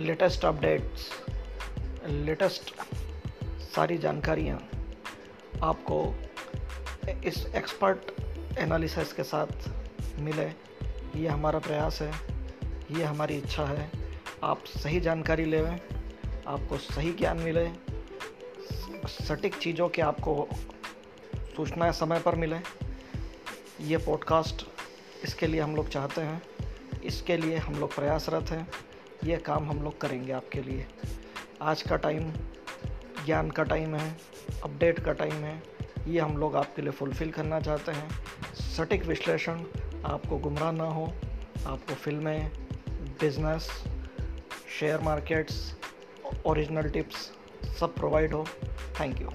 Latest updates, latest सारी जानकारियाँ आपको इस एक्सपर्ट एनालिसिस के साथ मिले। ये हमारा प्रयास है, ये हमारी इच्छा है। आप सही जानकारी लेवें, आपको सही ज्ञान मिले, सटीक चीज़ों के आपको सूचना समय पर मिले। ये पॉडकास्ट इसके लिए हम लोग चाहते हैं, इसके लिए हम लोग प्रयासरत हैं। ये काम हम लोग करेंगे आपके लिए। आज का टाइम ज्ञान का टाइम है अपडेट का टाइम है। ये हम लोग आपके लिए फुलफ़िल करना चाहते हैं। सटीक विश्लेषण आपको गुमराह ना हो, आपको फ़िल्में business share markets original tips सब प्रोवाइड हो। Thank you